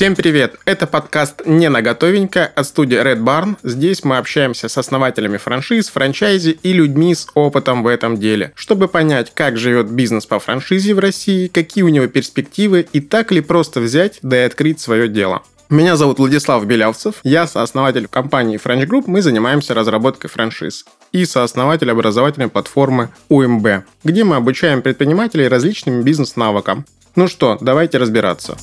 Всем привет! Это подкаст «Не на готовенько» от студии Red Barn. Здесь мы общаемся с основателями франшиз, франчайзи и людьми с опытом в этом деле, чтобы понять, как живет бизнес по франшизе в России, какие у него перспективы и так ли просто взять да и открыть свое дело. Меня зовут Владислав Белявцев, я сооснователь компании French Group, мы занимаемся разработкой франшиз и сооснователь образовательной платформы УМБ, где мы обучаем предпринимателей различным бизнес-навыкам. Ну что, давайте разбираться.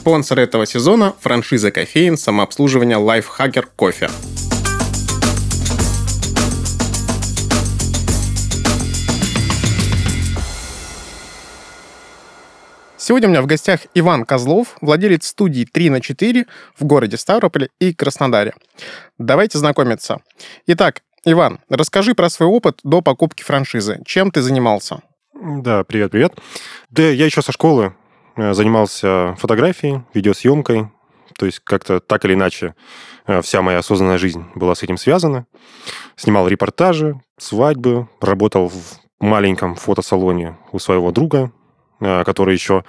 Спонсор этого сезона – франшиза кофеин самообслуживания Lifehacker Кофе. Сегодня у меня в гостях Иван Козлов, владелец студии 3 на 4 в городе Ставрополе и Краснодаре. Давайте знакомиться. Итак, Иван, расскажи про свой опыт до покупки франшизы. Чем ты занимался? Да, привет-привет. Да, я еще со школы занимался фотографией, видеосъемкой, то есть как-то так или иначе э, вся моя осознанная жизнь была с этим связана. Снимал репортажи, свадьбы, работал в маленьком фотосалоне у своего друга, э, который еще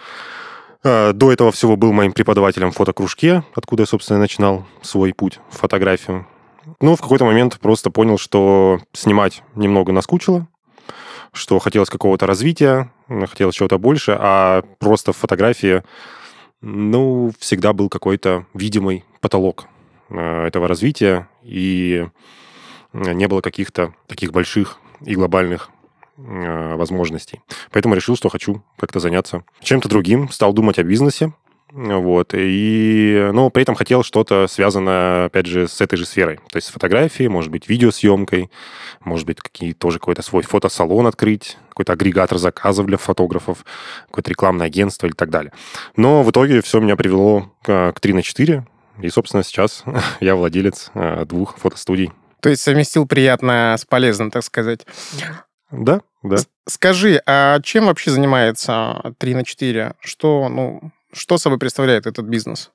до этого всего был моим преподавателем в фотокружке, откуда я, собственно, начинал свой путь в фотографию. Ну, в какой-то момент просто понял, что снимать немного наскучило, что хотелось какого-то развития, хотелось чего-то больше, а просто в фотографии, ну, всегда был какой-то видимый потолок э, этого развития, и не было каких-то таких больших и глобальных э, возможностей. Поэтому решил, что хочу как-то заняться чем-то другим, стал думать о бизнесе, вот. И, но при этом хотел что-то связанное, опять же, с этой же сферой. То есть с фотографией, может быть, видеосъемкой, может быть, какие тоже какой-то свой фотосалон открыть, какой-то агрегатор заказов для фотографов, какое-то рекламное агентство или так далее. Но в итоге все меня привело к 3 на 4. И, собственно, сейчас я владелец э, двух фотостудий. То есть совместил приятное с полезным, так сказать. Да, да. Скажи, а чем вообще занимается 3 на 4? Что, ну, что собой представляет этот бизнес?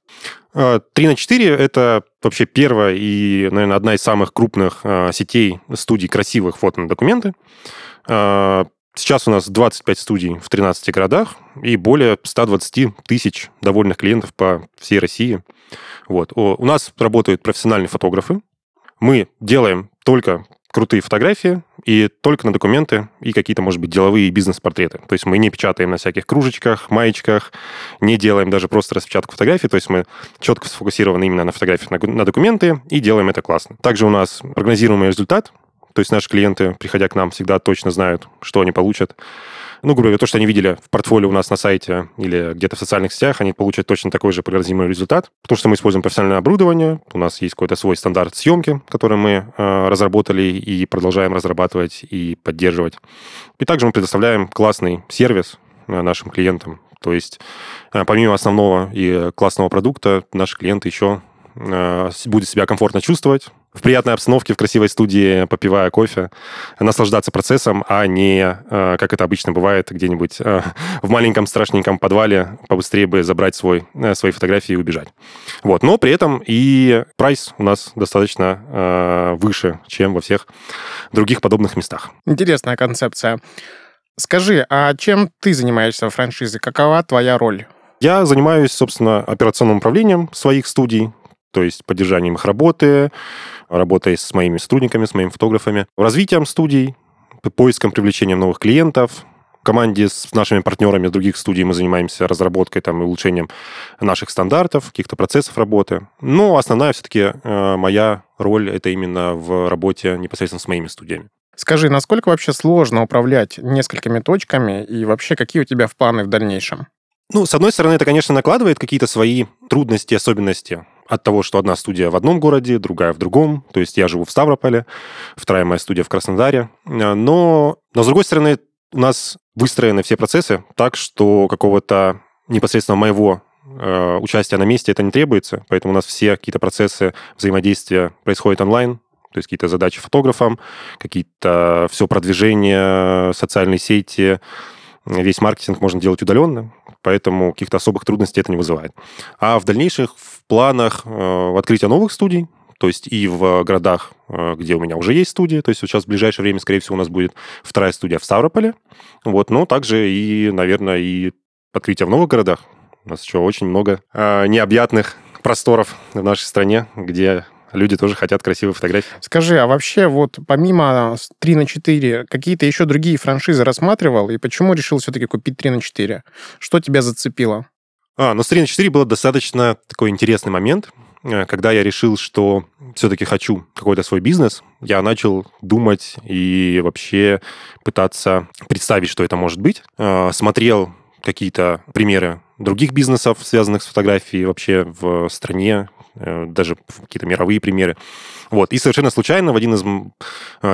3 а, на 4 – это вообще первая и, наверное, одна из самых крупных а, сетей студий красивых фото на документы. А, сейчас у нас 25 студий в 13 городах и более 120 тысяч довольных клиентов по всей России. Вот. У нас работают профессиональные фотографы. Мы делаем только крутые фотографии и только на документы и какие-то, может быть, деловые бизнес-портреты. То есть мы не печатаем на всяких кружечках, маечках, не делаем даже просто распечатку фотографий, то есть мы четко сфокусированы именно на фотографиях, на, на документы и делаем это классно. Также у нас прогнозируемый результат, то есть наши клиенты, приходя к нам, всегда точно знают, что они получат ну, грубо говоря, то, что они видели в портфолио у нас на сайте или где-то в социальных сетях, они получат точно такой же прогнозируемый результат, потому что мы используем профессиональное оборудование, у нас есть какой-то свой стандарт съемки, который мы э, разработали и продолжаем разрабатывать и поддерживать. И также мы предоставляем классный сервис э, нашим клиентам. То есть э, помимо основного и классного продукта, наши клиенты еще э, будут себя комфортно чувствовать, в приятной обстановке, в красивой студии, попивая кофе, наслаждаться процессом, а не, э, как это обычно бывает, где-нибудь э, в маленьком страшненьком подвале побыстрее бы забрать свой, э, свои фотографии и убежать. Вот. Но при этом и прайс у нас достаточно выше, чем во всех других подобных местах. Интересная концепция. Скажи, а чем ты занимаешься в франшизе? Какова твоя роль? Я занимаюсь, собственно, операционным управлением своих студий, то есть поддержанием их работы, работой с моими сотрудниками, с моими фотографами, развитием студий, поиском, привлечением новых клиентов, команде с нашими партнерами других студий мы занимаемся разработкой там, и улучшением наших стандартов, каких-то процессов работы. Но основная все-таки э, моя роль это именно в работе непосредственно с моими студиями. Скажи, насколько вообще сложно управлять несколькими точками и вообще какие у тебя в планы в дальнейшем? Ну, с одной стороны, это, конечно, накладывает какие-то свои трудности, особенности от того, что одна студия в одном городе, другая в другом. То есть я живу в Ставрополе, вторая моя студия в Краснодаре. Э, но, но с другой стороны, у нас выстроены все процессы так, что какого-то непосредственно моего э, участия на месте это не требуется. Поэтому у нас все какие-то процессы взаимодействия происходят онлайн. То есть какие-то задачи фотографам, какие-то все продвижение, социальные сети, весь маркетинг можно делать удаленно, поэтому каких-то особых трудностей это не вызывает. А в дальнейших в планах э, открытия новых студий, то есть и в городах, э, где у меня уже есть студия, то есть сейчас в ближайшее время, скорее всего, у нас будет вторая студия в Ставрополе, вот, но также и, наверное, и открытие в новых городах, У нас еще очень много э, необъятных просторов в нашей стране, где люди тоже хотят красивые фотографии. Скажи, а вообще вот помимо 3 на 4, какие-то еще другие франшизы рассматривал? И почему решил все-таки купить 3 на 4? Что тебя зацепило? А, ну с 3 на 4 был достаточно такой интересный момент. Э, когда я решил, что все-таки хочу какой-то свой бизнес, я начал думать и вообще пытаться представить, что это может быть. Э, смотрел какие-то примеры других бизнесов, связанных с фотографией вообще в стране, даже какие-то мировые примеры. Вот. И совершенно случайно в один из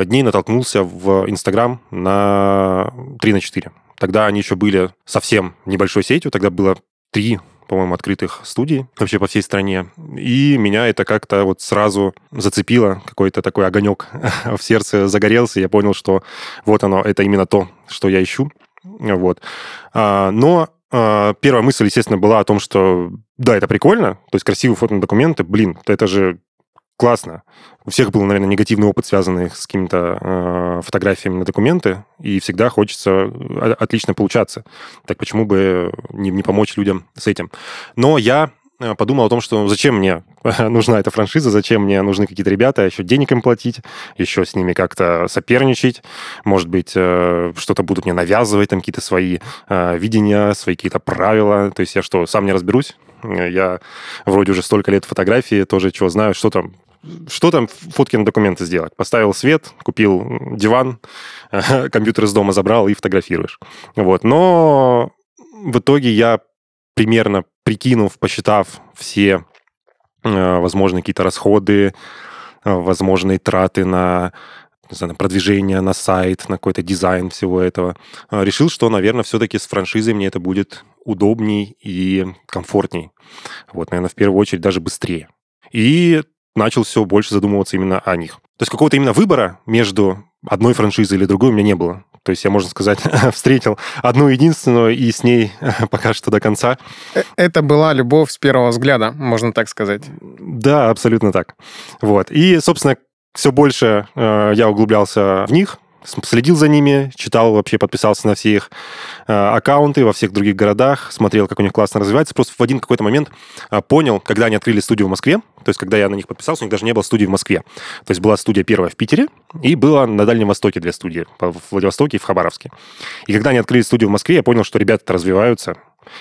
дней натолкнулся в Инстаграм на 3 на 4. Тогда они еще были совсем небольшой сетью, тогда было три по-моему, открытых студий вообще по всей стране. И меня это как-то вот сразу зацепило, какой-то такой огонек в сердце загорелся, я понял, что вот оно, это именно то, что я ищу. Вот. А, но первая мысль, естественно, была о том, что да, это прикольно, то есть красивые фотодокументы, блин, это же классно. У всех был, наверное, негативный опыт, связанный с какими-то э, фотографиями на документы, и всегда хочется э, отлично получаться. Так почему бы не, не помочь людям с этим? Но я подумал о том, что зачем мне нужна эта франшиза, зачем мне нужны какие-то ребята, еще денег им платить, еще с ними как-то соперничать, может быть, э, что-то будут мне навязывать, там какие-то свои видения, свои какие-то правила. То есть я что, сам не разберусь? Я вроде уже столько лет фотографии, тоже чего знаю, что там что там фотки на документы сделать? Поставил свет, купил диван, компьютер из дома забрал и фотографируешь. Вот. Но в итоге я примерно прикинув, посчитав все э, возможные какие-то расходы, э, возможные траты на не знаю, на продвижение на сайт, на какой-то дизайн всего этого. Э, решил, что, наверное, все-таки с франшизой мне это будет удобней и комфортней. Вот, наверное, в первую очередь даже быстрее. И начал все больше задумываться именно о них. То есть какого-то именно выбора между одной франшизой или другой у меня не было. То есть я, можно сказать, встретил одну единственную и с ней пока что до конца. Э, это была любовь с первого взгляда, можно так сказать. Да, абсолютно так. Вот. И, собственно, все больше э, я углублялся в них, следил за ними, читал вообще, подписался на все их э, аккаунты во всех других городах, смотрел, как у них классно развивается. Просто в один какой-то момент э, понял, когда они открыли студию в Москве, то есть когда я на них подписался, у них даже не было студии в Москве. То есть была студия первая в Питере, и было на Дальнем Востоке две студии, в Владивостоке и в Хабаровске. И когда они открыли студию в Москве, я понял, что ребята развиваются,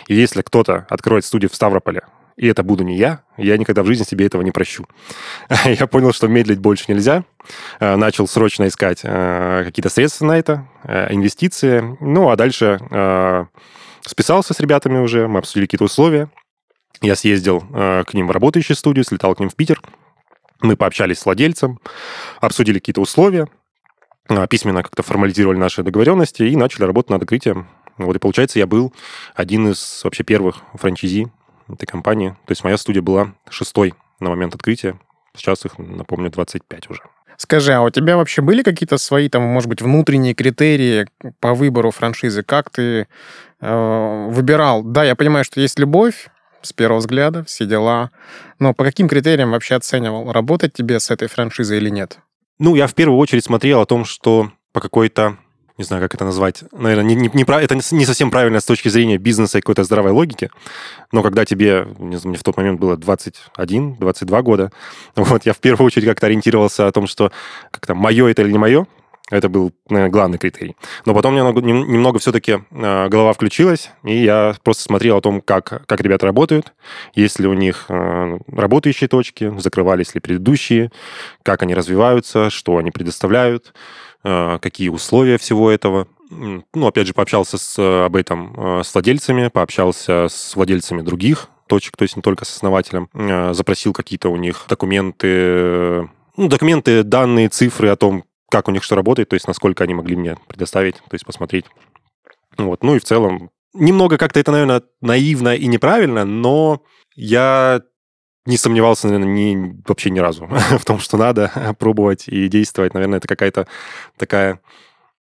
и если кто-то откроет студию в Ставрополе, и это буду не я, я никогда в жизни себе этого не прощу. я понял, что медлить больше нельзя, э, начал срочно искать э, какие-то средства на это, э, инвестиции, ну, а дальше списался с ребятами уже, мы обсудили какие-то условия, я съездил к ним в работающую студию, слетал к ним в Питер, мы пообщались с владельцем, обсудили какие-то условия, письменно как-то формализировали наши договоренности и начали работать над открытием. Вот и получается, я был один из вообще первых франчайзи этой компании. То есть моя студия была шестой на момент открытия. Сейчас их, напомню, 25 уже. Скажи, а у тебя вообще были какие-то свои, там, может быть, внутренние критерии по выбору франшизы? Как ты э, выбирал? Да, я понимаю, что есть любовь с первого взгляда, все дела. Но по каким критериям вообще оценивал, работать тебе с этой франшизой или нет? Ну, я в первую очередь смотрел о том, что по какой-то не знаю, как это назвать, наверное, не, не, не, это не совсем правильно с точки зрения бизнеса и какой-то здравой логики, но когда тебе, не знаю, мне в тот момент было 21-22 года, вот, я в первую очередь как-то ориентировался о том, что как-то мое это или не мое, это был, наверное, главный критерий. Но потом меня немного все-таки э, голова включилась, и я просто смотрел о том, как, как ребята работают, есть ли у них э, работающие точки, закрывались ли предыдущие, как они развиваются, что они предоставляют, какие условия всего этого. Ну, опять же, пообщался с, э, об этом э, с владельцами, пообщался с владельцами других точек, то есть не только с основателем. Запросил какие-то у них документы, ну, документы, данные, цифры о том, как у них что работает, то есть насколько они могли мне предоставить, то есть посмотреть. Вот. Ну и в целом, немного как-то это, наверное, наивно и неправильно, но я не сомневался, наверное, ни, вообще ни разу в том, что надо пробовать и действовать. Наверное, это какая-то такая...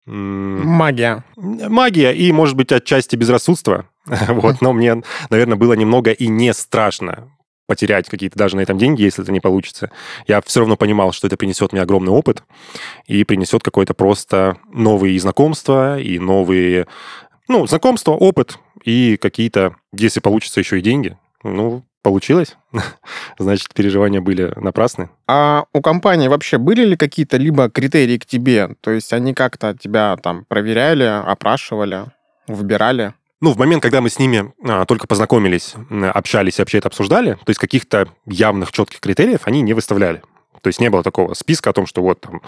Магия. Магия и, может быть, отчасти безрассудство. вот, но мне, наверное, было немного и не страшно потерять какие-то даже на этом деньги, если это не получится. Я все равно понимал, что это принесет мне огромный опыт и принесет какое-то просто новые знакомства и новые Ну, знакомство, опыт и какие-то, если получится, еще и деньги. Ну, получилось. Значит, переживания были напрасны. А у компании вообще были ли какие-то либо критерии к тебе? То есть они как-то тебя там проверяли, опрашивали, выбирали? Ну, в момент, когда мы с ними а, только познакомились, общались и вообще это обсуждали, то есть каких-то явных четких критериев они не выставляли. То есть не было такого списка о том, что вот там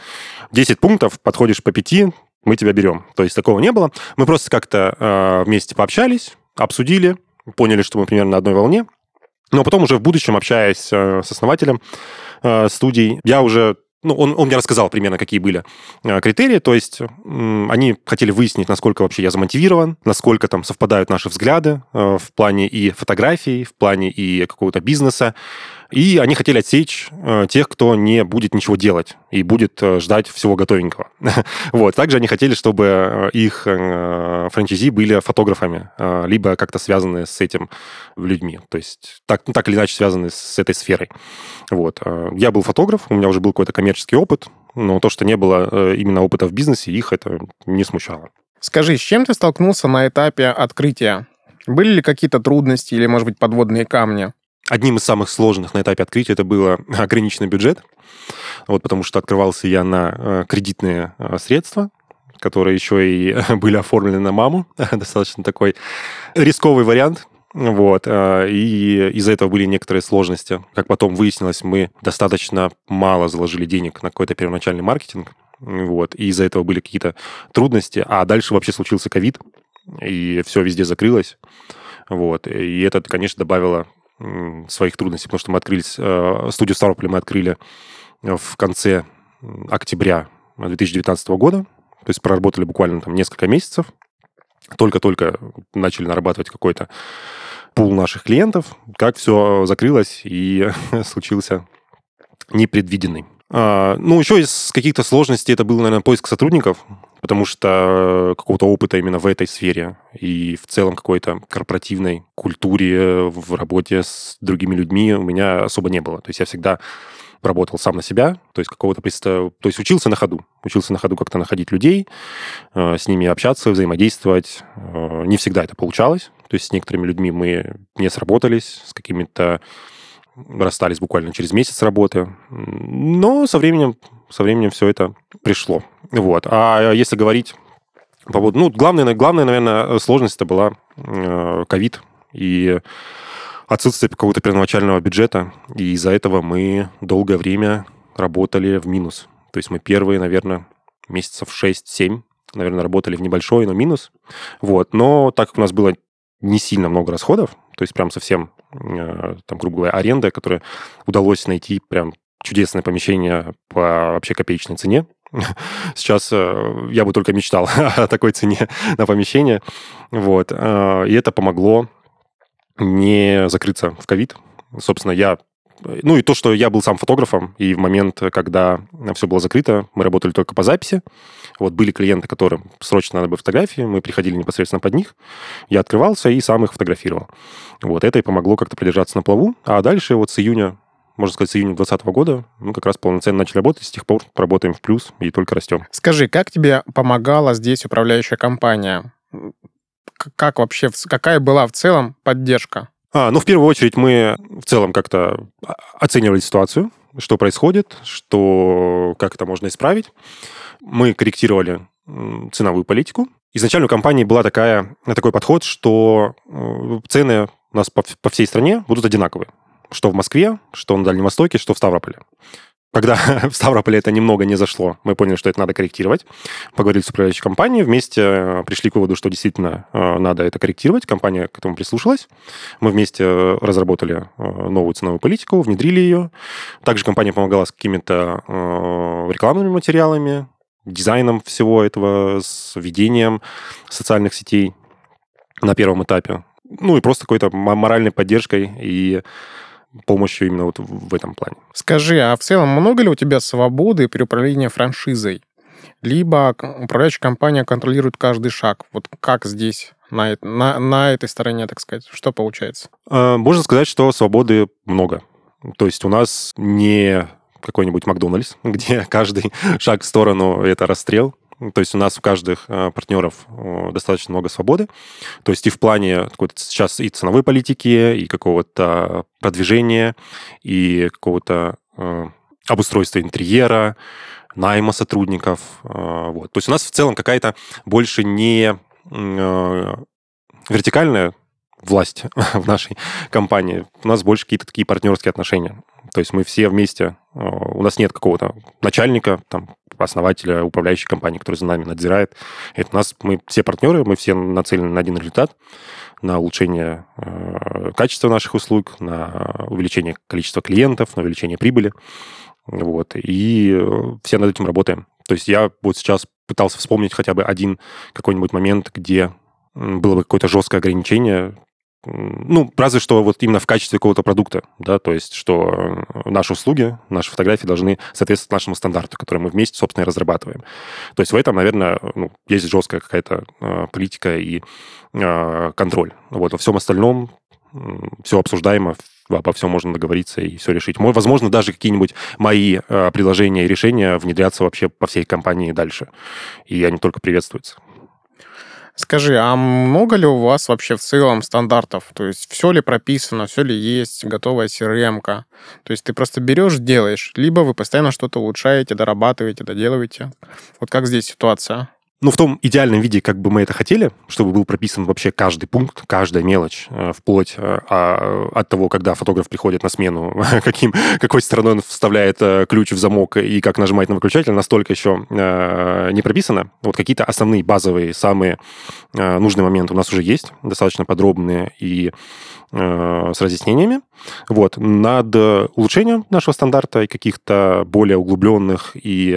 10 пунктов, подходишь по 5, мы тебя берем. То есть такого не было. Мы просто как-то э, вместе пообщались, обсудили, поняли, что мы примерно на одной волне. Но потом уже в будущем, общаясь э, с основателем э, студий, я уже ну, он, он мне рассказал примерно, какие были э, критерии, то есть они хотели выяснить, насколько вообще я замотивирован, насколько там совпадают наши взгляды в плане и фотографий, в плане и какого-то бизнеса, и они хотели отсечь э, тех, кто не будет ничего делать и будет э, ждать всего готовенького. вот. Также они хотели, чтобы э, их франчайзи были фотографами, либо как-то связаны с этим людьми. То есть так, ну, так или иначе связаны с этой сферой. Вот. Я был фотограф, у меня уже был какой-то коммерческий опыт, но то, что не было именно опыта в бизнесе, их это не смущало. Скажи, с чем ты столкнулся на этапе открытия? Были ли какие-то трудности или, может быть, подводные камни? Одним из самых сложных на этапе открытия это было ограниченный бюджет, вот, потому что открывался я на э, кредитные э, средства, которые еще и были оформлены на маму. Достаточно такой рисковый вариант. Вот. Э, и из-за этого были некоторые сложности. Как потом выяснилось, мы достаточно мало заложили денег на какой-то первоначальный маркетинг. Вот. И из-за этого были какие-то трудности. А дальше вообще случился ковид, и все везде закрылось. Вот. И это, конечно, добавило своих трудностей, потому что мы открылись, э, студию Ставрополя мы открыли в конце октября 2019 года, то есть проработали буквально там несколько месяцев, только-только начали нарабатывать какой-то пул наших клиентов, как все закрылось и случился непредвиденный. А, ну, еще из каких-то сложностей это был, наверное, поиск сотрудников потому что какого-то опыта именно в этой сфере и в целом какой-то корпоративной культуре в работе с другими людьми у меня особо не было. То есть я всегда работал сам на себя, то есть какого-то то есть учился на ходу, учился на ходу как-то находить людей, э, с ними общаться, взаимодействовать. Э, не всегда это получалось, то есть с некоторыми людьми мы не сработались, с какими-то расстались буквально через месяц работы, но со временем со временем все это пришло. Вот. А если говорить по поводу... Ну, главная, главная, наверное, сложность это была э, ковид и отсутствие какого-то первоначального бюджета. И из-за этого мы долгое время работали в минус. То есть мы первые, наверное, месяцев 6-7, наверное, работали в небольшой, но минус. Вот. Но так как у нас было не сильно много расходов, то есть прям совсем, там, грубо говоря, аренда, которая удалось найти прям чудесное помещение по вообще копеечной цене. Сейчас э, я бы только мечтал о такой цене на помещение. Вот. Э, и это помогло не закрыться в ковид. Собственно, я ну и то, что я был сам фотографом, и в момент, когда все было закрыто, мы работали только по записи. Вот были клиенты, которым срочно надо было фотографии, мы приходили непосредственно под них. Я открывался и сам их фотографировал. Вот это и помогло как-то продержаться на плаву. А дальше вот с июня можно сказать, с июня 2020 года мы как раз полноценно начали работать, с тех пор работаем в плюс и только растем. Скажи, как тебе помогала здесь управляющая компания? Как вообще, какая была в целом поддержка? А, ну, в первую очередь мы в целом как-то оценивали ситуацию, что происходит, что, как это можно исправить. Мы корректировали ценовую политику. Изначально у компании была такая, такой подход, что э, цены у нас по, по всей стране будут одинаковые что в Москве, что на Дальнем Востоке, что в Ставрополе. Когда в Ставрополе это немного не зашло, мы поняли, что это надо корректировать. Поговорили с управляющей компанией, вместе э, пришли к выводу, что действительно э, надо это корректировать. Компания к этому прислушалась. Мы вместе э, разработали новую ценовую политику, внедрили ее. Также компания помогала с какими-то рекламными материалами, дизайном всего этого, с ведением социальных сетей на первом этапе. Ну и просто какой-то моральной поддержкой и помощью именно вот в этом плане. Скажи, а в целом много ли у тебя свободы при управлении франшизой? Либо управляющая компания контролирует каждый шаг. Вот как здесь на, на, на этой стороне, так сказать? Что получается? А, можно сказать, что свободы много. То есть у нас не какой-нибудь Макдональдс, где каждый шаг в сторону — это расстрел. То есть у нас у каждых э, партнеров достаточно много свободы. То есть и в плане сейчас и ценовой политики, и какого-то продвижения, и какого-то э, обустройства интерьера, найма сотрудников. Э, вот. То есть у нас в целом какая-то больше не вертикальная власть в нашей компании. У нас больше какие-то такие партнерские отношения. То есть мы все вместе, у нас нет какого-то начальника, там, основателя, управляющей компании, который за нами надзирает. Это у нас, мы все партнеры, мы все нацелены на один результат, на улучшение э, качества наших услуг, на увеличение количества клиентов, на увеличение прибыли. Вот. И все над этим работаем. То есть я вот сейчас пытался вспомнить хотя бы один какой-нибудь момент, где было бы какое-то жесткое ограничение, ну, разве что вот именно в качестве какого-то продукта, да, то есть, что наши услуги, наши фотографии должны соответствовать нашему стандарту, который мы вместе, собственно, и разрабатываем. То есть в этом, наверное, ну, есть жесткая какая-то э, политика и э, контроль. Вот, во всем остальном э, все обсуждаемо, обо всем можно договориться и все решить. Мой, возможно, даже какие-нибудь мои э, предложения и решения внедрятся вообще по всей компании дальше. И они только приветствуются. Скажи, а много ли у вас вообще в целом стандартов? То есть все ли прописано, все ли есть, готовая crm -ка? То есть ты просто берешь, делаешь, либо вы постоянно что-то улучшаете, дорабатываете, доделываете. Вот как здесь ситуация? Ну, в том идеальном виде, как бы мы это хотели, чтобы был прописан вообще каждый пункт, каждая мелочь, э, вплоть э, а, от того, когда фотограф приходит на смену, каким, какой стороной он вставляет э, ключ в замок и как нажимать на выключатель, настолько еще не прописано. Вот какие-то основные базовые, самые нужные моменты у нас уже есть, достаточно подробные и с разъяснениями. Вот. Над улучшением нашего стандарта и каких-то более углубленных и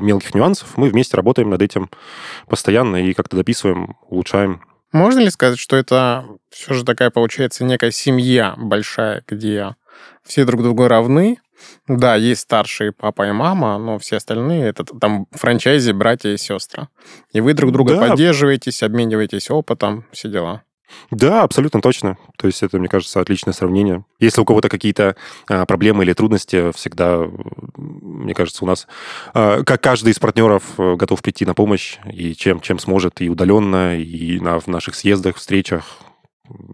мелких нюансов мы вместе работаем над этим постоянно и как-то дописываем, улучшаем. Можно ли сказать, что это все же такая получается некая семья большая, где все друг другу равны? Да, есть старшие папа и мама, но все остальные это там франчайзи, братья и сестры. И вы друг друга да. поддерживаетесь, обмениваетесь опытом, все дела. Да, абсолютно точно. То есть это, мне кажется, отличное сравнение. Если у кого-то какие-то а, проблемы или трудности, всегда, мне кажется, у нас, а, как каждый из партнеров э, готов прийти на помощь, и чем, чем сможет, и удаленно, и на, в наших съездах, встречах,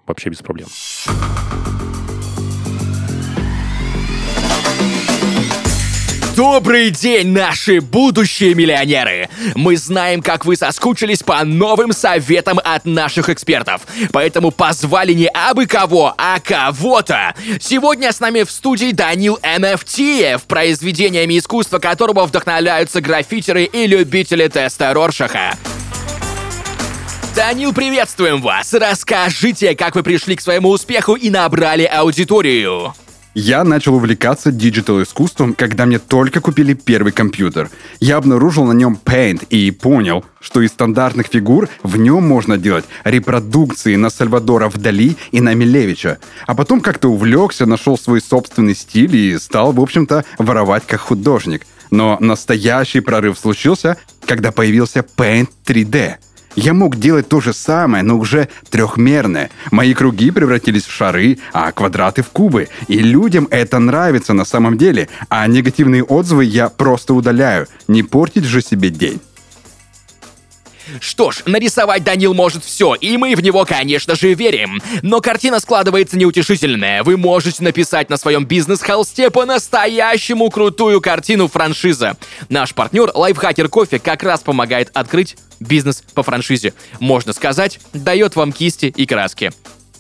вообще без проблем. Добрый день, наши будущие миллионеры! Мы знаем, как вы соскучились по новым советам от наших экспертов, поэтому позвали не абы кого, а кого-то. Сегодня с нами в студии Данил НФТ, произведениями искусства которого вдохновляются граффитеры и любители теста Роршаха. Данил, приветствуем вас! Расскажите, как вы пришли к своему успеху и набрали аудиторию. Я начал увлекаться диджитал-искусством, когда мне только купили первый компьютер. Я обнаружил на нем Paint и понял, что из стандартных фигур в нем можно делать репродукции на Сальвадора Вдали и на Милевича. А потом как-то увлекся, нашел свой собственный стиль и стал, в общем-то, воровать как художник. Но настоящий прорыв случился, когда появился Paint 3D — я мог делать то же самое, но уже трехмерное. Мои круги превратились в шары, а квадраты в кубы. И людям это нравится на самом деле. А негативные отзывы я просто удаляю. Не портить же себе день. Что ж, нарисовать Данил может все, и мы в него, конечно же, верим. Но картина складывается неутешительная. Вы можете написать на своем бизнес-холсте по-настоящему крутую картину франшизы. Наш партнер Лайфхакер Кофе как раз помогает открыть бизнес по франшизе. Можно сказать, дает вам кисти и краски.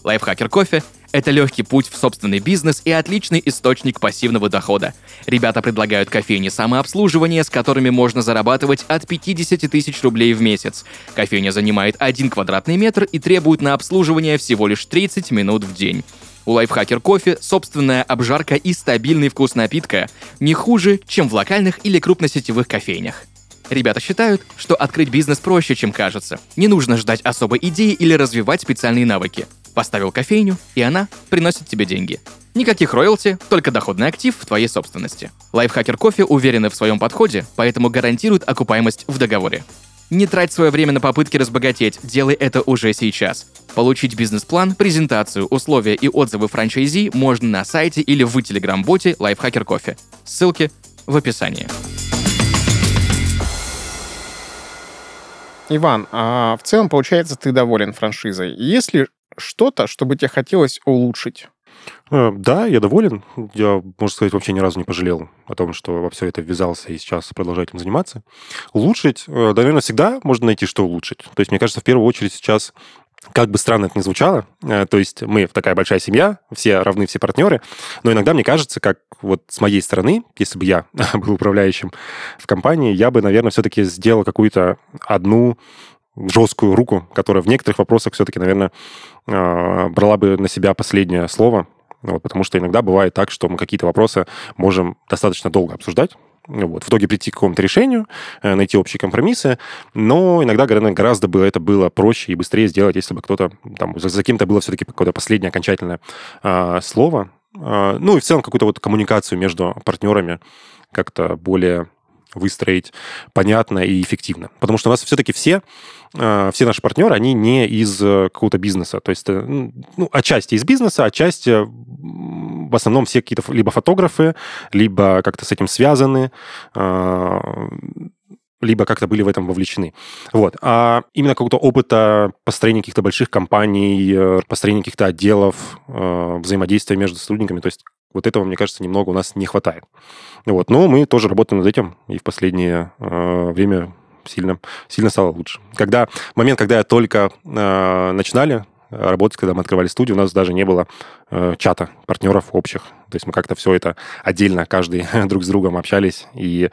Лайфхакер Кофе это легкий путь в собственный бизнес и отличный источник пассивного дохода. Ребята предлагают кофейни самообслуживания, с которыми можно зарабатывать от 50 тысяч рублей в месяц. Кофейня занимает 1 квадратный метр и требует на обслуживание всего лишь 30 минут в день. У Лайфхакер кофе собственная обжарка и стабильный вкус напитка не хуже, чем в локальных или крупносетевых кофейнях. Ребята считают, что открыть бизнес проще, чем кажется. Не нужно ждать особой идеи или развивать специальные навыки. Поставил кофейню, и она приносит тебе деньги. Никаких роялти, только доходный актив в твоей собственности. Лайфхакер кофе уверены в своем подходе, поэтому гарантирует окупаемость в договоре. Не трать свое время на попытки разбогатеть, делай это уже сейчас. Получить бизнес-план, презентацию, условия и отзывы франчайзи можно на сайте или в телеграм-боте Лайфхакер Кофе. Ссылки в описании. Иван, а в целом, получается, ты доволен франшизой. Есть ли что-то, что бы тебе хотелось улучшить? Э, Да, я доволен. Я, можно сказать, вообще ни разу не пожалел о том, что во все это ввязался и сейчас продолжаю этим заниматься. Улучшить, э, наверное, всегда можно найти, что улучшить. То есть, мне кажется, в первую очередь сейчас как бы странно это ни звучало, э, то есть мы такая большая семья, все равны, все партнеры, но иногда мне кажется, как вот с моей стороны, если бы я был управляющим в компании, я бы, наверное, все-таки сделал какую-то одну жесткую руку, которая в некоторых вопросах все-таки, наверное, э, брала бы на себя последнее слово, вот, потому что иногда бывает так, что мы какие-то вопросы можем достаточно долго обсуждать, вот, в итоге прийти к какому-то решению, э, найти общие компромиссы, но иногда наверное, гораздо бы это было проще и быстрее сделать, если бы кто-то там за, за кем-то было все-таки какое-то последнее окончательное э, слово. Э, ну и в целом какую-то вот коммуникацию между партнерами как-то более выстроить понятно и эффективно. Потому что у нас все-таки все, э, все наши партнеры, они не из э, какого-то бизнеса. То есть, э, ну, отчасти из бизнеса, отчасти в основном все какие-то либо фотографы, либо как-то с этим связаны, либо как-то были в этом вовлечены. Вот. А именно какого-то опыта построения каких-то больших компаний, построения каких-то отделов, взаимодействия между сотрудниками, то есть вот этого, мне кажется, немного у нас не хватает. Вот. Но мы тоже работаем над этим, и в последнее э, время сильно, сильно стало лучше. Когда, момент, когда я только э, начинали работать, когда мы открывали студию, у нас даже не было э, чата партнеров общих. То есть мы как-то все это отдельно, каждый друг с другом общались и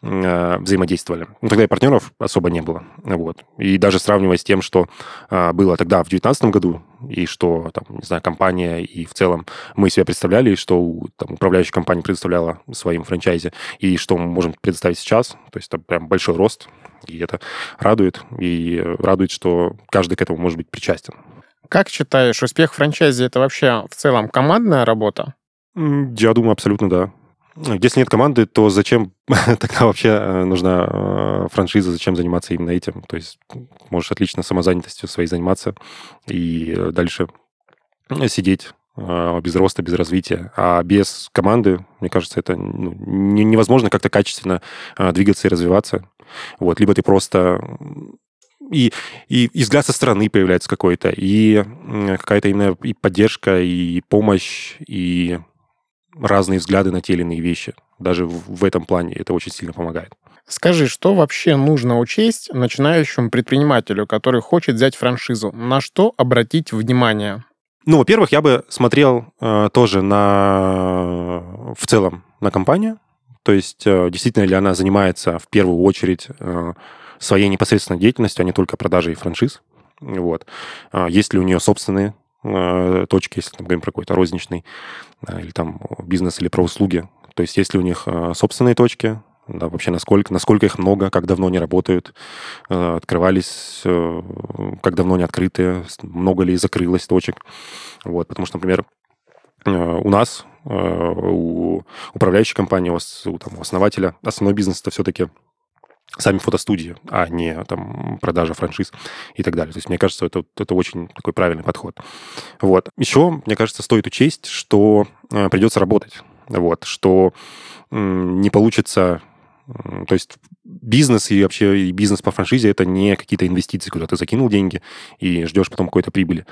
взаимодействовали. Ну, тогда и партнеров особо не было. Вот. И даже сравнивая с тем, что э, было тогда в 2019 году, и что, там, не знаю, компания и в целом мы себя представляли, и что там, управляющая компания предоставляла своим франчайзе, и что мы можем предоставить сейчас, то есть это прям большой рост, и это радует, и радует, что каждый к этому может быть причастен. Как считаешь, успех франчайзи это вообще в целом командная работа? Я думаю, абсолютно да. Если нет команды, то зачем тогда вообще э, нужна э, франшиза, зачем заниматься именно этим? То есть можешь отлично самозанятостью своей заниматься и дальше сидеть э, без роста, без развития. А без команды, мне кажется, это ну, невозможно как-то качественно двигаться и развиваться. Вот. Либо ты просто и, и, взгляд со стороны появляется какой-то, и какая-то именно и поддержка, и помощь, и разные взгляды на те или иные вещи. Даже в, этом плане это очень сильно помогает. Скажи, что вообще нужно учесть начинающему предпринимателю, который хочет взять франшизу? На что обратить внимание? Ну, во-первых, я бы смотрел э, тоже на в целом на компанию, то есть э, действительно ли она занимается в первую очередь э, своей непосредственной деятельностью, а не только продажей франшиз. Вот. А есть ли у нее собственные точки, если мы говорим про какой-то розничный или там бизнес или про услуги. То есть есть ли у них э, собственные точки, да, вообще насколько, насколько их много, как давно они работают, э, открывались, как давно они открыты, много ли закрылось точек. Вот, потому что, например, у нас, у управляющей компании, у, там, у основателя, основной бизнес это все-таки сами фотостудии, а не там продажа франшиз и так далее. То есть мне кажется, это, это очень такой правильный подход. Вот. Еще, мне кажется, стоит учесть, что э, придется работать. Вот, что не получится то есть бизнес и вообще и бизнес по франшизе это не какие-то инвестиции, куда ты закинул деньги и ждешь потом какой-то прибыли.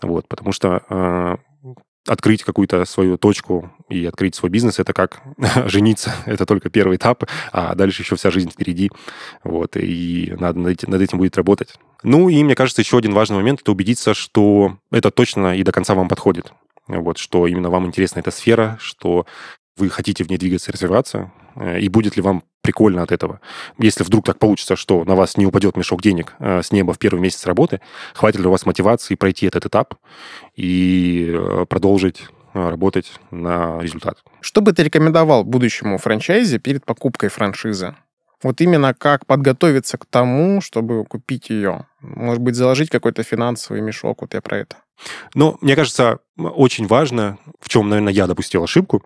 Вот, потому что э, открыть какую-то свою точку и открыть свой бизнес, это как жениться. Это только первый этап, а дальше еще вся жизнь впереди. Вот, и надо над этим, над этим будет работать. Ну и, мне кажется, еще один важный момент — это убедиться, что это точно и до конца вам подходит. Вот, что именно вам интересна эта сфера, что вы хотите в ней двигаться и развиваться, э, и будет ли вам прикольно от этого. Если вдруг так получится, что на вас не упадет мешок денег э, с неба в первый месяц работы, хватит ли у вас мотивации пройти этот этап и э, продолжить работать на результат. Что бы ты рекомендовал будущему франчайзе перед покупкой франшизы? Вот именно как подготовиться к тому, чтобы купить ее. Может быть, заложить какой-то финансовый мешок, вот я про это. Ну, мне кажется, очень важно, в чем, наверное, я допустил ошибку,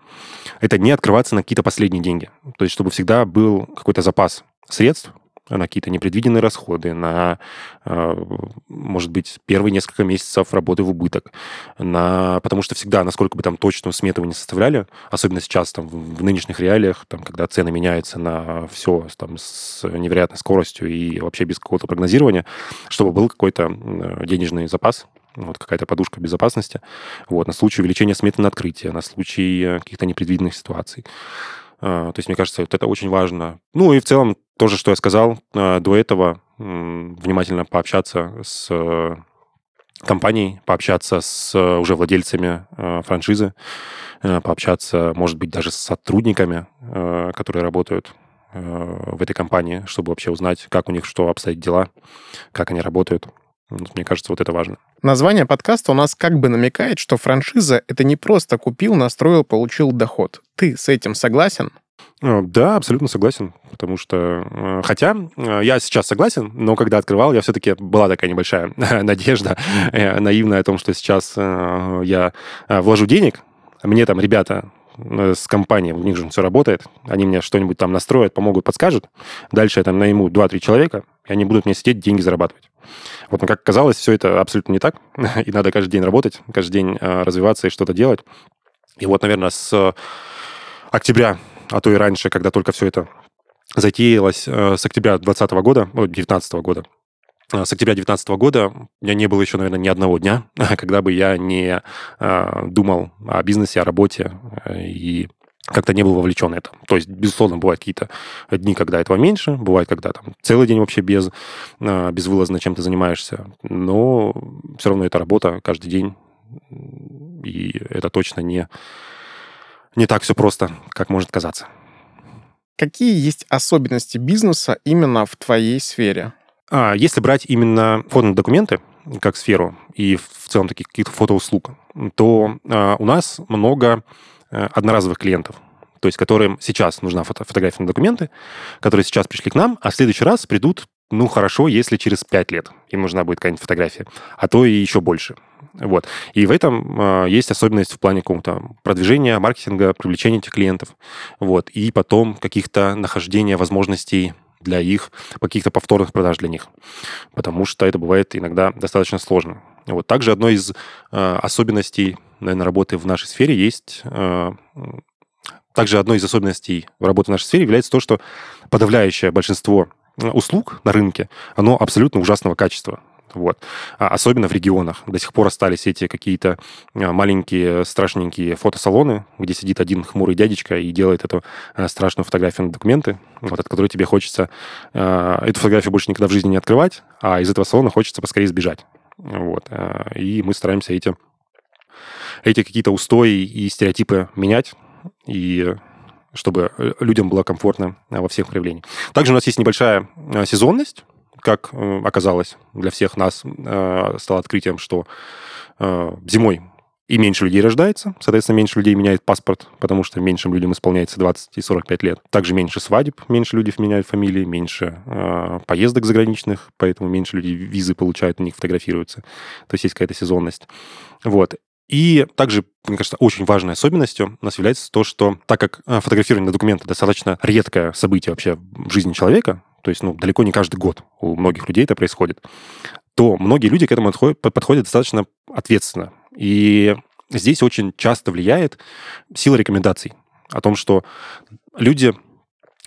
это не открываться на какие-то последние деньги. То есть, чтобы всегда был какой-то запас средств, на какие-то непредвиденные расходы, на, э, может быть, первые несколько месяцев работы в убыток, на... потому что всегда, насколько бы там точную смету вы не составляли, особенно сейчас там, в нынешних реалиях, там, когда цены меняются на все там, с невероятной скоростью и вообще без какого-то прогнозирования, чтобы был какой-то денежный запас, вот какая-то подушка безопасности, вот, на случай увеличения сметы на открытие, на случай э, каких-то непредвиденных ситуаций. А, то есть, мне кажется, вот это очень важно. Ну и в целом, тоже, что я сказал, а, до этого внимательно пообщаться с э, компанией, пообщаться с э, уже владельцами франшизы, пообщаться, может быть, даже с сотрудниками, которые работают в этой компании, чтобы вообще узнать, как у них что обстоят дела, как они работают. Мне кажется, вот это важно. Название подкаста у нас как бы намекает, что франшиза — это не просто купил, настроил, получил доход. Ты с этим согласен? Э, да, абсолютно согласен, потому что, э, хотя э, я сейчас согласен, но когда открывал, я все-таки была такая небольшая надежда наивная о том, что сейчас я вложу денег, мне там ребята с компанией, у них же все работает, они мне что-нибудь там настроят, помогут, подскажут. Дальше я там найму 2-3 человека, и они будут мне сидеть, деньги зарабатывать. Вот, но как оказалось, все это абсолютно не так, и надо каждый день работать, каждый день развиваться и что-то делать. И вот, наверное, с октября, а то и раньше, когда только все это затеялось, э, с октября 2020 года, 2019 года, э, с октября 2019 года у меня не было еще, наверное, ни одного дня, когда бы я не э, думал о бизнесе, о работе и как-то не был вовлечен в это. То есть, безусловно, бывают какие-то дни, когда этого меньше, бывает, когда там целый день вообще без, безвылазно чем ты занимаешься, но все равно это работа каждый день, и это точно не не так все просто, как может казаться. Какие есть особенности бизнеса именно в твоей сфере? А, если брать именно фотодокументы как сферу и в целом таких каких-то фотоуслуг, то а, у нас много а, одноразовых клиентов, то есть которым сейчас нужна фото фотография на документы, которые сейчас пришли к нам, а в следующий раз придут ну, хорошо, если через пять лет им нужна будет какая-нибудь фотография, а то и еще больше. Вот. И в этом э, есть особенность в плане какого-то продвижения, маркетинга, привлечения этих клиентов. Вот. И потом каких-то нахождения возможностей для их, каких-то повторных продаж для них. Потому что это бывает иногда достаточно сложно. Вот. Также одной из э, особенностей, наверное, работы в нашей сфере есть... Э, также одной из особенностей работы в нашей сфере является то, что подавляющее большинство услуг на рынке, оно абсолютно ужасного качества. Вот. А особенно в регионах. До сих пор остались эти какие-то а, маленькие страшненькие фотосалоны, где сидит один хмурый дядечка и делает эту страшную фотографию на документы, вот, от которой тебе хочется э, эту фотографию больше никогда в жизни не открывать, а из этого салона хочется поскорее сбежать. Вот. И мы стараемся эти, эти какие-то устои и стереотипы менять, и чтобы э, людям было комфортно э, во всех проявлениях. Также у нас есть небольшая э, сезонность, как оказалось для всех нас, стало открытием, что зимой и меньше людей рождается, соответственно, меньше людей меняет паспорт, потому что меньшим людям исполняется 20 и 45 лет. Также меньше свадеб, меньше людей меняют фамилии, меньше э, поездок заграничных, поэтому меньше людей визы получают, на них фотографируются. То есть есть какая-то сезонность. Вот. И также, мне кажется, очень важной особенностью у нас является то, что так как э, фотографирование на документы достаточно редкое событие вообще в жизни человека, то есть ну, далеко не каждый год у многих людей это происходит, то многие люди к этому подходят достаточно ответственно. И здесь очень часто влияет сила рекомендаций о том, что люди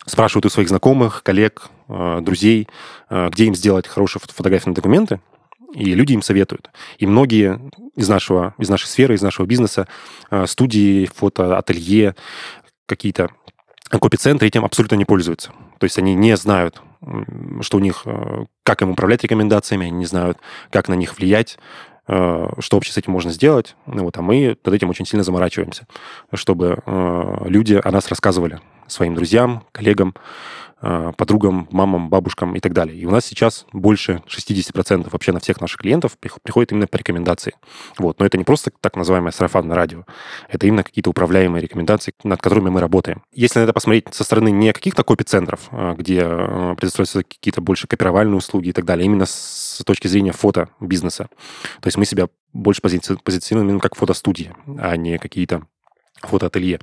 спрашивают у своих знакомых, коллег, э, друзей, э, где им сделать хорошие фотографии на документы, и люди им советуют. И многие из, нашего, из нашей сферы, из нашего бизнеса, э, студии, фотоателье, какие-то копицентры этим абсолютно не пользуются. То есть они не знают, что у них, э, как им управлять рекомендациями, они не знают, как на них влиять, э, что вообще с этим можно сделать. Ну, вот, а мы над этим очень сильно заморачиваемся, чтобы люди о нас рассказывали своим друзьям, коллегам, Э, подругам, мамам, бабушкам и так далее. И у нас сейчас больше 60% вообще на всех наших клиентов приходит именно по рекомендации. Вот. Но это не просто так называемое сарафанное радио. Это именно какие-то управляемые рекомендации, над которыми мы работаем. Если на это посмотреть со стороны не каких-то копи-центров, э, где э, предоставляются какие-то больше копировальные услуги и так далее, а именно с точки зрения фото-бизнеса. То есть мы себя больше позиционируем именно как фотостудии, а не какие-то фотоателье,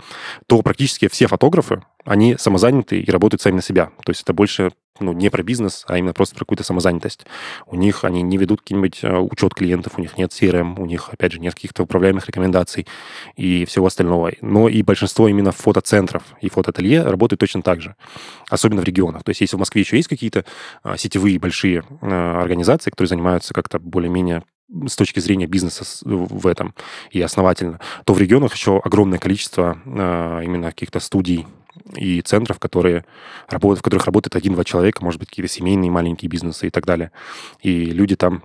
то практически все фотографы, они самозаняты и работают сами на себя. То есть это больше ну, не про бизнес, а именно просто про какую-то самозанятость. У них они не ведут какие-нибудь э, учет клиентов, у них нет CRM, у них, опять же, нет каких-то управляемых рекомендаций и всего остального. Но и большинство именно фотоцентров и фотоателье работают точно так же, особенно в регионах. То есть если в Москве еще есть какие-то а, сетевые большие а, организации, которые занимаются как-то более-менее с точки зрения бизнеса в этом и основательно, то в регионах еще огромное количество э, именно каких-то студий и центров, которые работают, в которых работает один-два человека, может быть, какие-то семейные маленькие бизнесы и так далее. И люди там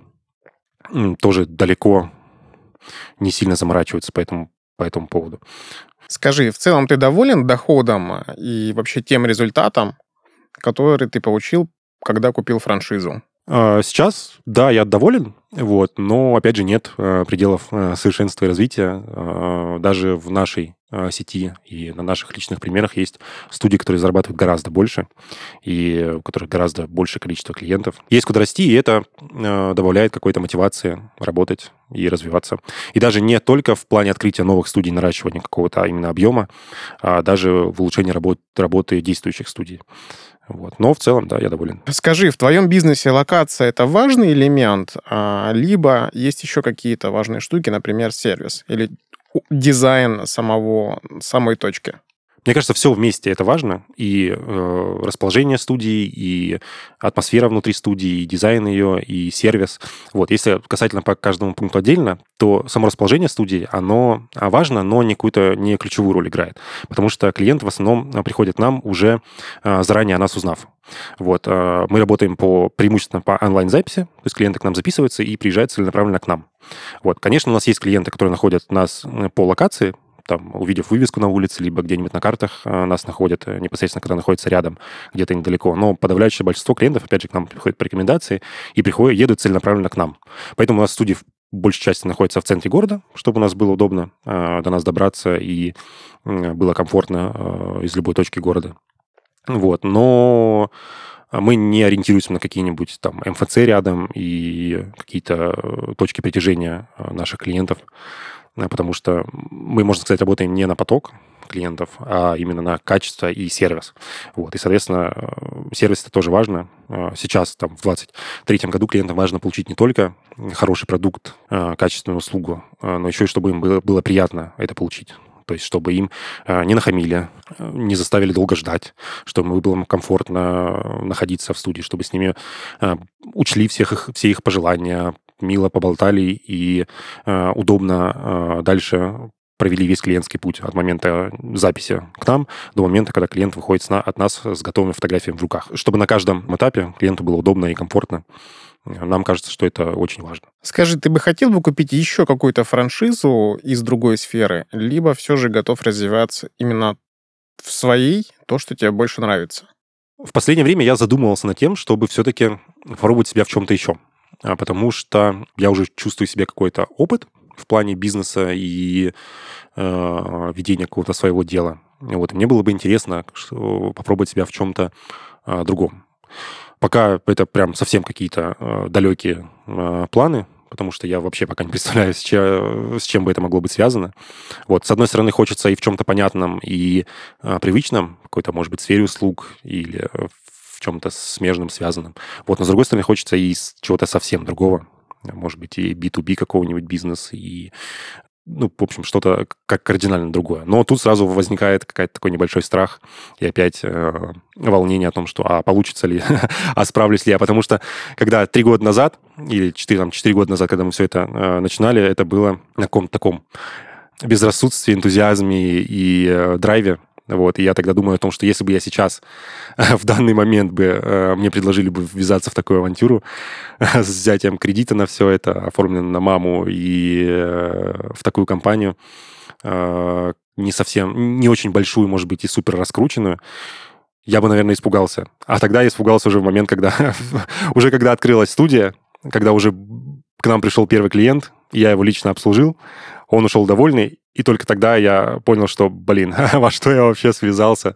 тоже далеко не сильно заморачиваются по этому, по этому поводу. Скажи, в целом ты доволен доходом и вообще тем результатом, который ты получил, когда купил франшизу? А, сейчас, да, я доволен, вот, но, опять же, нет э, пределов э, совершенства и развития. А, даже в нашей а, сети и на наших личных примерах есть студии, которые зарабатывают гораздо больше, и у которых гораздо больше количество клиентов. Есть куда расти, и это добавляет какой-то мотивации работать и развиваться. И даже не только в плане открытия новых студий, наращивания какого-то именно объема, а даже в улучшении работы, работы действующих студий. Вот. Но в целом, да, я доволен. Скажи, в твоем бизнесе локация это важный элемент, а, либо есть еще какие-то важные штуки, например, сервис или дизайн самого, самой точки? Мне кажется, все вместе это важно. И э, расположение студии, и атмосфера внутри студии, и дизайн ее, и сервис. Вот. Если касательно по каждому пункту отдельно, то само расположение студии, оно а, важно, но не какую-то не ключевую роль играет. Потому что клиент в основном а, приходит к нам уже э, заранее о нас узнав. Вот. Э, мы работаем по, преимущественно по онлайн-записи, то есть клиенты к нам записываются и приезжают целенаправленно к нам. Вот. Конечно, у нас есть клиенты, которые находят нас по локации, там, увидев вывеску на улице, либо где-нибудь на картах э, нас находят, э, непосредственно, когда находится рядом, где-то недалеко. Но подавляющее большинство клиентов, опять же, к нам приходят по рекомендации и приходят, едут целенаправленно к нам. Поэтому у нас студии в большей части находятся в центре города, чтобы у нас было удобно э, до нас добраться и было комфортно из любой точки города. Вот, но мы не ориентируемся на какие-нибудь там МФЦ рядом и какие-то точки притяжения наших клиентов. Э, потому что мы, можно сказать, работаем не на поток клиентов, а именно на качество и сервис. Вот. И, соответственно, э, сервис это тоже важно. Э, сейчас, там, в 2023 году клиентам важно получить не только хороший продукт, качественную услугу, но еще и чтобы им было, было приятно это получить. То есть, чтобы им не нахамили, не заставили долго ждать, чтобы было комфортно находиться в студии, чтобы с ними учли всех их, все их пожелания, мило поболтали и э, удобно э, дальше провели весь клиентский путь от момента записи к нам до момента, когда клиент выходит от нас с готовыми фотографиями в руках. Чтобы на каждом этапе клиенту было удобно и комфортно. Нам кажется, что это очень важно. Скажи, ты бы хотел бы купить еще какую-то франшизу из другой сферы, либо все же готов развиваться именно в своей, то, что тебе больше нравится? В последнее время я задумывался над тем, чтобы все-таки попробовать себя в чем-то еще. А, потому что я уже чувствую себе какой-то опыт в плане бизнеса и э, ведения какого-то своего дела. Вот, и мне было бы интересно попробовать себя в чем-то э, другом. Пока это прям совсем какие-то э, далекие э, планы, потому что я вообще пока не представляю, с чем, с чем бы это могло быть связано. Вот, с одной стороны, хочется и в чем-то понятном, и э, привычном, какой-то, может быть, сфере услуг или в чем-то смежном, связанном. Вот, но с другой стороны, хочется и чего-то совсем другого. Может быть, и B2B какого-нибудь бизнеса, и ну, в общем, что-то как кардинально другое. Но тут сразу возникает какой-то такой небольшой страх и опять э, волнение о том, что а получится ли, а справлюсь ли я. Потому что когда три года назад, или четыре, там, четыре года назад, когда мы все это э, начинали, это было на каком-то таком безрассудстве, энтузиазме и э, драйве. Вот, и я тогда думаю о том, что если бы я сейчас в данный момент бы э, мне предложили бы ввязаться в такую авантюру с взятием кредита на все это, оформлено на маму и э, в такую компанию, э, не совсем, не очень большую, может быть, и супер раскрученную, я бы, наверное, испугался. А тогда я испугался уже в момент, когда уже когда открылась студия, когда уже к нам пришел первый клиент, я его лично обслужил, он ушел довольный, и только тогда я понял, что, блин, во что я вообще связался,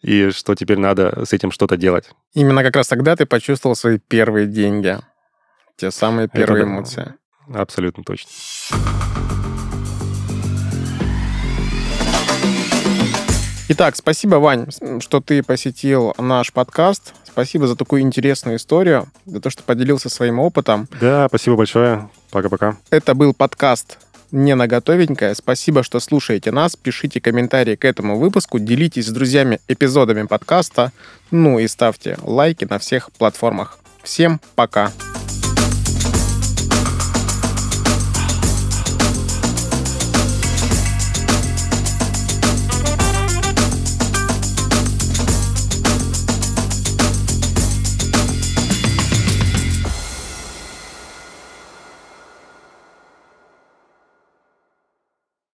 и что теперь надо с этим что-то делать. Именно как раз тогда ты почувствовал свои первые деньги, те самые первые Это, эмоции. Абсолютно точно. Итак, спасибо, Вань, что ты посетил наш подкаст. Спасибо за такую интересную историю, за то, что поделился своим опытом. Да, спасибо большое. Пока-пока. Это был подкаст не на готовенькое. Спасибо, что слушаете нас. Пишите комментарии к этому выпуску, делитесь с друзьями эпизодами подкаста, ну и ставьте лайки на всех платформах. Всем пока!